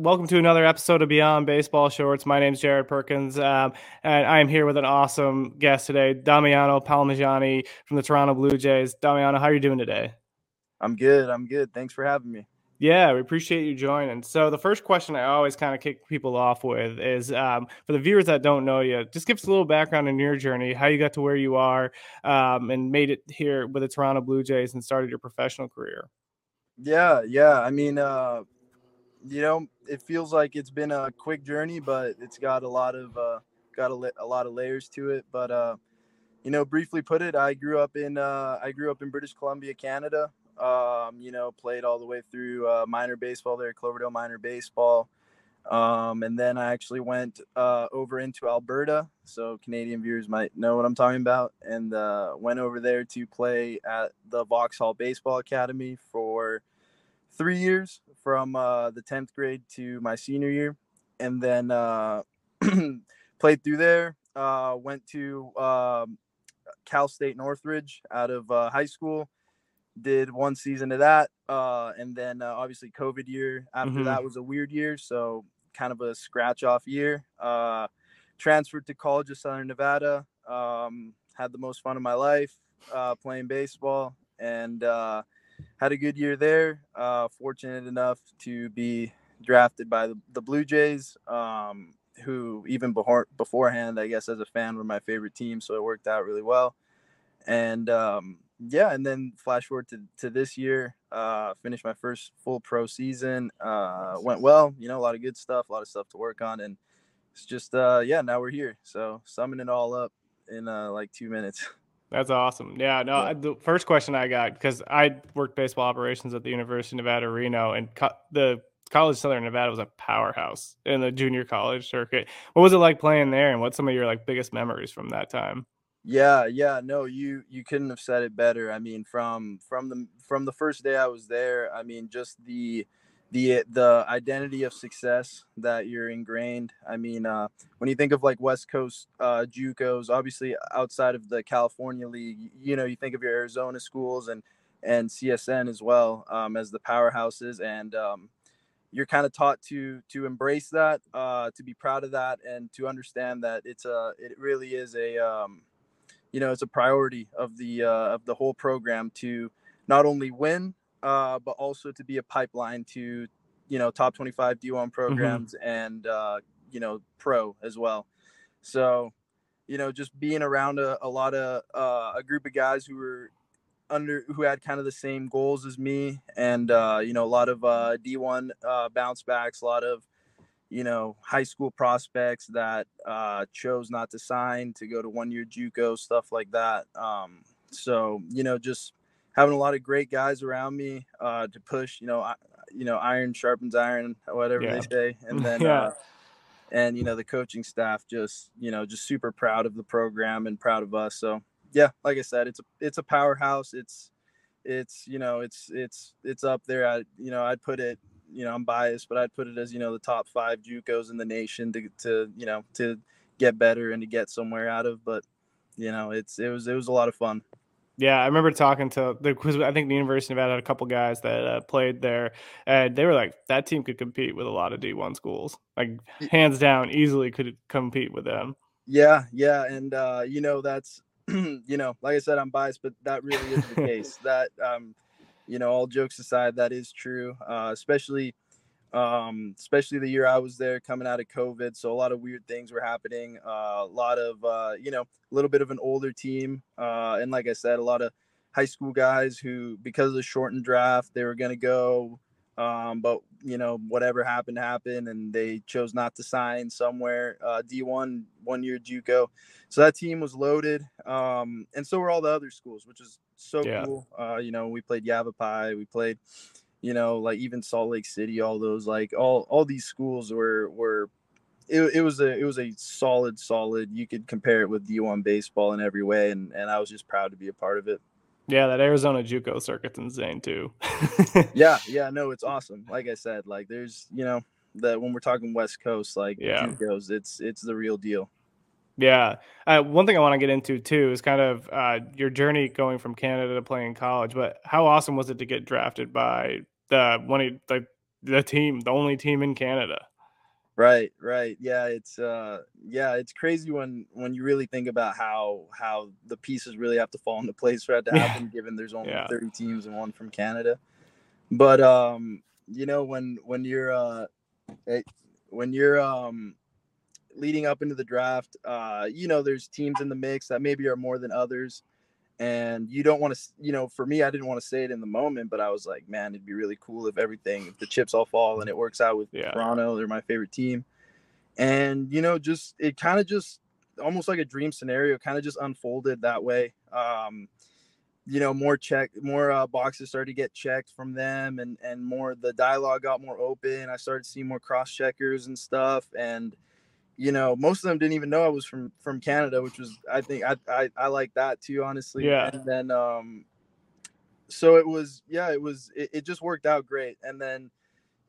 Welcome to another episode of Beyond Baseball Shorts. My name is Jared Perkins, um, and I am here with an awesome guest today, Damiano Palmegiani from the Toronto Blue Jays. Damiano, how are you doing today? I'm good. I'm good. Thanks for having me. Yeah, we appreciate you joining. So the first question I always kind of kick people off with is um, for the viewers that don't know you, just give us a little background in your journey, how you got to where you are, um, and made it here with the Toronto Blue Jays and started your professional career. Yeah, yeah. I mean, uh, you know, it feels like it's been a quick journey, but it's got a lot of uh, got a, a lot of layers to it. But uh, you know, briefly put it, I grew up in uh, I grew up in British Columbia, Canada. Um, you know, played all the way through uh, minor baseball there, Cloverdale minor baseball. Um, and then I actually went uh, over into Alberta, so Canadian viewers might know what I'm talking about, and uh, went over there to play at the Vauxhall Baseball Academy for three years from uh, the 10th grade to my senior year. And then uh, played through there. Uh, went to um, Cal State Northridge out of uh, high school. Did one season of that. Uh, and then uh, obviously, COVID year after mm-hmm. that was a weird year. So, kind of a scratch off year. transferred to College of Southern Nevada. Um, had the most fun of my life playing baseball. And had a good year there. Uh, fortunate enough to be drafted by the, the Blue Jays, um, who even before, beforehand, I guess as a fan, were my favorite team. So it worked out really well. And um, yeah, and then flash forward to, to this year, uh, finished my first full pro season. Uh, went well, you know, a lot of good stuff, a lot of stuff to work on. And it's just, uh, yeah, now we're here. So summing it all up in uh, like two minutes. That's awesome. Yeah, no, yeah. the first question I got because I worked baseball operations at the University of Nevada, Reno, and co- the College of Southern Nevada was a powerhouse in the junior college circuit. What was it like playing there, and what's some of your like biggest memories from that time? Yeah, yeah, no, you you couldn't have said it better. I mean, from from the from the first day I was there, I mean, just the the the identity of success that you're ingrained. I mean, uh, when you think of like West Coast uh, JUCOs, obviously outside of the California League, you know, you think of your Arizona schools and and CSN as well um, as the powerhouses, and um, you're kind of taught to to embrace that, uh, to be proud of that, and to understand that it's a it really is a um, you know it's a priority of the uh, of the whole program to not only win uh, but also to be a pipeline to, you know, top 25 D1 mm-hmm. programs mm-hmm. and, uh, you know, pro as well. So, you know, just being around a, a lot of uh, a group of guys who were under who had kind of the same goals as me, and uh, you know, a lot of uh, D1 uh, bounce backs, a lot of you know high school prospects that uh, chose not to sign to go to one year JUCO stuff like that. Um, so you know, just having a lot of great guys around me uh, to push. You know, I, you know, iron sharpens iron, whatever yeah. they say, and then. yeah. Uh, and you know the coaching staff just you know just super proud of the program and proud of us so yeah like i said it's a it's a powerhouse it's it's you know it's it's it's up there i you know i'd put it you know I'm biased, but I'd put it as you know the top five JUCOs in the nation to to you know to get better and to get somewhere out of. But you know it's it was it was a lot of fun. Yeah, I remember talking to the because I think the University of Nevada had a couple guys that uh, played there, and they were like that team could compete with a lot of D one schools, like hands down, easily could compete with them. Yeah, yeah, and uh, you know that's you know like I said I'm biased, but that really is the case. That um, you know all jokes aside, that is true, uh, especially um, especially the year I was there coming out of COVID. So a lot of weird things were happening. Uh, a lot of, uh, you know, a little bit of an older team. Uh, and like I said, a lot of high school guys who, because of the shortened draft, they were going to go. Um, but, you know, whatever happened, happened. And they chose not to sign somewhere. Uh, D1, one year Juco. So that team was loaded. Um, and so were all the other schools, which is so Yeah. cool. Uh, you know, we played Yavapai. We played you know like even salt lake city all those like all all these schools were were it, it was a it was a solid solid you could compare it with d1 baseball in every way and and i was just proud to be a part of it Yeah, that Arizona JUCO circuit's insane too. yeah yeah no it's awesome like i said like there's you know that when we're talking west coast like Yeah. JUCOs, it's it's the real deal Yeah. Uh, one thing I want to get into too is kind of uh, your journey going from Canada to playing college. But how awesome was it to get drafted by the one of the the team, the only team in Canada? Right, right. Yeah, it's uh yeah, it's crazy when when you really think about how how the pieces really have to fall into place for that to Yeah. happen given there's only Yeah. 30 teams and one from Canada. But um you know when when you're uh eh, when you're um leading up into the draft, uh you know there's teams in the mix that maybe are more than others and you don't want to you know for me I didn't want to say it in the moment but I was like man it'd be really cool if everything if the chips all fall and it works out with Yeah. Toronto they're my favorite team. And you know just it kind of just almost like a dream scenario kind of just unfolded that way. Um you know more check more uh, boxes started to get checked from them and and more the dialogue got more open. I started seeing more cross checkers and stuff and you know most of them didn't even know i was from from canada which was i think i i, I like that too honestly. Yeah. and then um so it was yeah it was it, it just worked out great. And then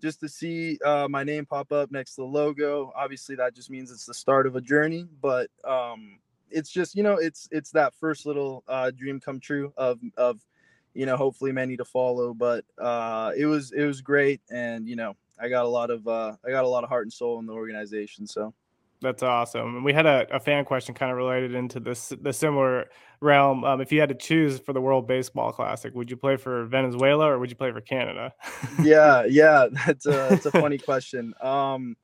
just to see uh, my name pop up next to the logo obviously that just means it's the start of a journey but um it's just you know it's it's that first little uh dream come true of of you know hopefully many to follow but uh it was it was great. And you know i got a lot of uh i got a lot of heart and soul in the organization so That's awesome. And we had a, a fan question kind of related into this the similar realm. Um, if you had to choose for the World Baseball Classic, would you play for Venezuela or would you play for Canada? yeah yeah that's a that's a funny question um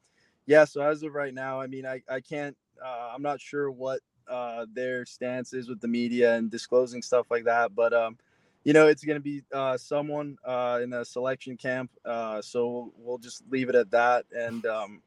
yeah so as of right now i mean i i can't uh, i'm not sure what uh their stance is with the media and disclosing stuff like that but um you know it's going to be uh someone uh in a selection camp uh so we'll just leave it at that and um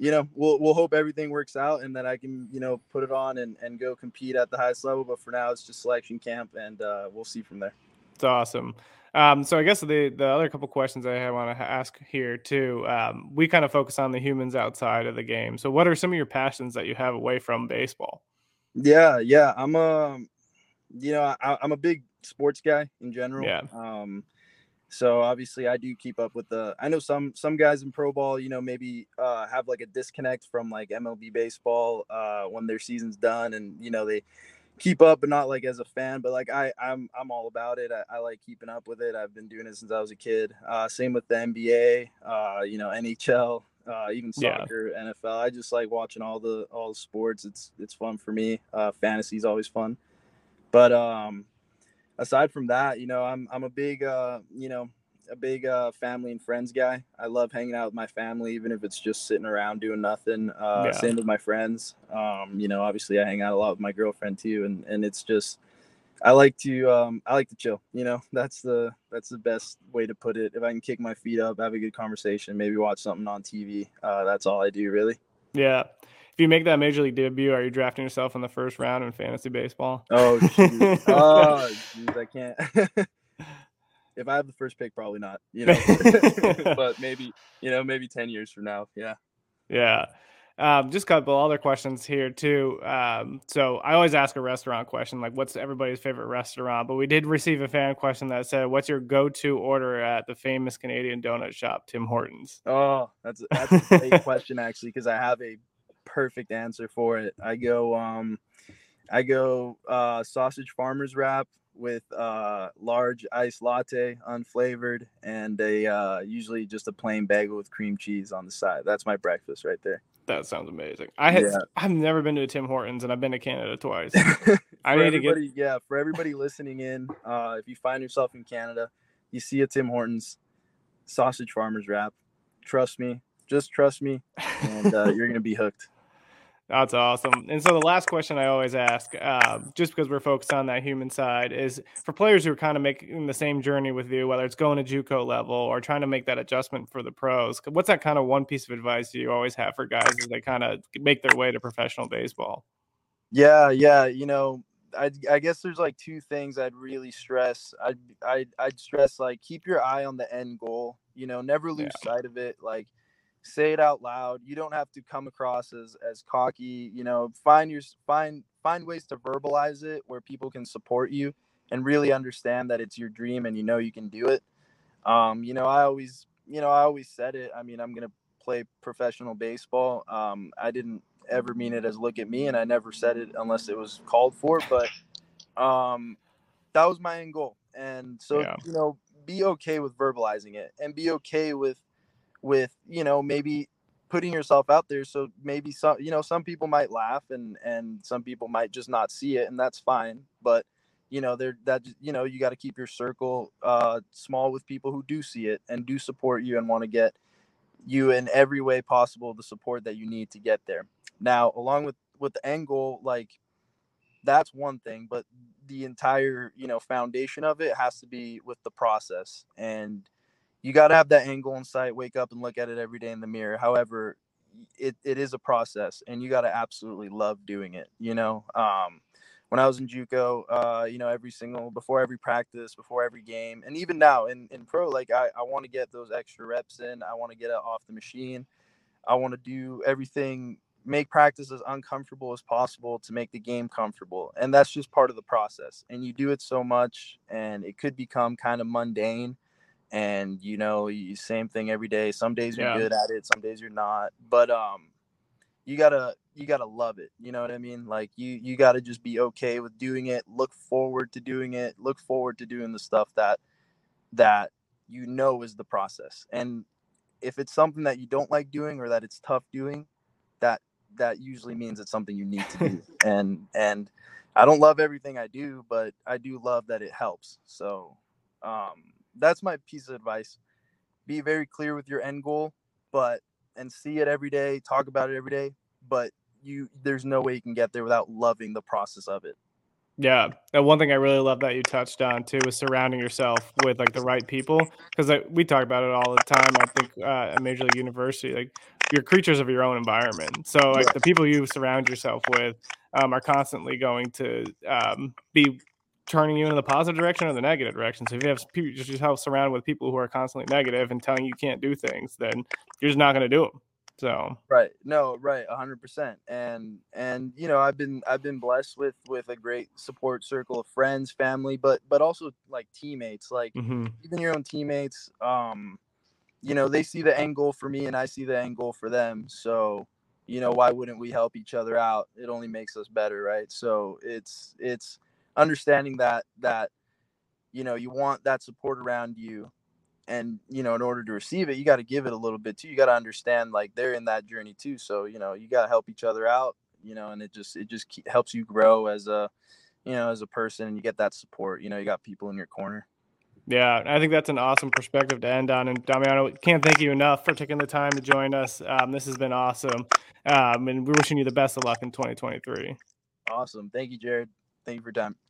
you know we'll we'll hope everything works out and that i can you know put it on and and go compete at the highest level but for now it's just selection camp and uh we'll see from there It's awesome. Um, so I guess the the other couple questions I want to ask here too. Um, we kind of focus on the humans outside of the game. So what are some of your passions that you have away from baseball? Yeah, yeah. I'm a, you know, I, I'm a big sports guy in general. Yeah. Um, so obviously I do keep up with the. I know some some guys in pro ball, you know, maybe uh, have like a disconnect from like MLB baseball uh, when their season's done, and you know they keep up, but not like as a fan. But like I, I'm I'm all about it. I, I like keeping up with it. I've been doing it since I was a kid. Uh, same with the NBA. Uh, you know, NHL. Uh, even Yeah. soccer, NFL. I just like watching all the all the sports. It's it's fun for me. Uh, fantasy is always fun. But um, aside from that, you know, I'm I'm a big uh, you know, a big uh, family and friends guy. I love hanging out with my family, even if it's just sitting around doing nothing. Uh, Yeah. Same with my friends. Um, you know, obviously I hang out a lot with my girlfriend too, and and it's just I like to um, I like to chill. You know, that's the that's the best way to put it. If I can kick my feet up, have a good conversation, maybe watch something on TV. Uh, that's all I do really. Yeah. If you make that major league debut, are you drafting yourself in the first round in fantasy baseball? Oh, shoot. oh, geez, I can't. if I have the first pick, probably not. You know, but maybe you know, maybe ten years from now. Yeah. Yeah. Um, just a couple other questions here too. Um, so I always ask a restaurant question, like what's everybody's favorite restaurant? But we did receive a fan question that said, "What's your go-to order at the famous Canadian donut shop, Tim Hortons?" Oh, that's that's a great question actually, because I have a perfect answer for it. I go um, I go uh, sausage farmers wrap with uh, large iced latte, unflavored, and a uh, usually just a plain bagel with cream cheese on the side. That's my breakfast right there. That sounds amazing. I had Yeah. I've never been to a Tim Hortons and I've been to Canada twice. I need to get yeah for everybody listening in uh if you find yourself in canada you see a tim hortons sausage farmers wrap trust me just trust me and uh, you're gonna be hooked That's awesome. And so the last question I always ask, uh, just because we're focused on that human side, is for players who are kind of making the same journey with you, whether it's going to JUCO level or trying to make that adjustment for the pros. What's that kind of one piece of advice you always have for guys as they kind of make their way to professional baseball? yeah yeah you know I, I guess there's like two things I'd really stress. I'd, I'd I'd stress like keep your eye on the end goal. You know, never lose sight of it. Like say it out loud. You don't have to come across as as cocky. You know, find your find find ways to verbalize it where people can support you and really understand that it's your dream and you know you can do it. Um, you know, I always you know I always said it. I mean, I'm gonna play professional baseball. Um, I didn't ever mean it as look at me and I never said it unless it was called for, but um that was my end goal. And so Yeah. you know, be okay with verbalizing it and be okay with with, you know, maybe putting yourself out there. So maybe some you know some people might laugh and and some people might just not see it and that's fine. But you know there that you know you got to keep your circle uh small with people who do see it and do support you and want to get you in every way possible the support that you need to get there. Now along with with the end goal like that's one thing but the entire you know foundation of it has to be with the process and you got to have that angle in sight wake up and look at it every day in the mirror however it, it is a process and you got to absolutely love doing it you know um when I was in JUCO, uh, you know, every single before every practice, before every game, and even now in, in pro, like I, I want to get those extra reps in. I want to get it off the machine. I want to do everything, make practice as uncomfortable as possible to make the game comfortable. And that's just part of the process. And you do it so much and it could become kind of mundane. And you know, you same thing every day. Some days you're Yeah. good at it, some days you're not. But um you gotta you gotta love it you know what i mean like you you gotta just be okay with doing it look forward to doing it look forward to doing the stuff that that you know is the process and if it's something that you don't like doing or that it's tough doing that that usually means it's something you need to do and and i don't love everything i do but i do love that it helps so um that's my piece of advice be very clear with your end goal but and see it every day, talk about it every day, but you there's no way you can get there without loving the process of it. Yeah, and one thing I really love that you touched on too is surrounding yourself with like the right people because like, we talk about it all the time. I think uh, at Major League University, like you're creatures of your own environment. So like the people you surround yourself with um, are constantly going to um, be turning you in the positive direction or the negative direction. So if you have people just yourself surrounded with people who are constantly negative and telling you can't do things, then you're just not going to do them. So Right. No, right, a hundred percent. And and you know, I've been I've been blessed with with a great support circle of friends, family, but but also like teammates. Like mhm. even your own teammates, um, you know, they see the end goal for me and I see the end goal for them. So, you know, why wouldn't we help each other out? It only makes us better, right? So it's it's understanding that that you know you want that support around you and you know in order to receive it you got to give it a little bit too you got to understand like they're in that journey too so you know you got to help each other out you know and it just it just helps you grow as a you know as a person and you get that support you know you got people in your corner Yeah, I think that's an awesome perspective to end on. And Damiano, can't thank you enough for taking the time to join us. Um, this has been awesome. Um, and we're wishing you the best of luck in 2023. awesome thank you jared thank you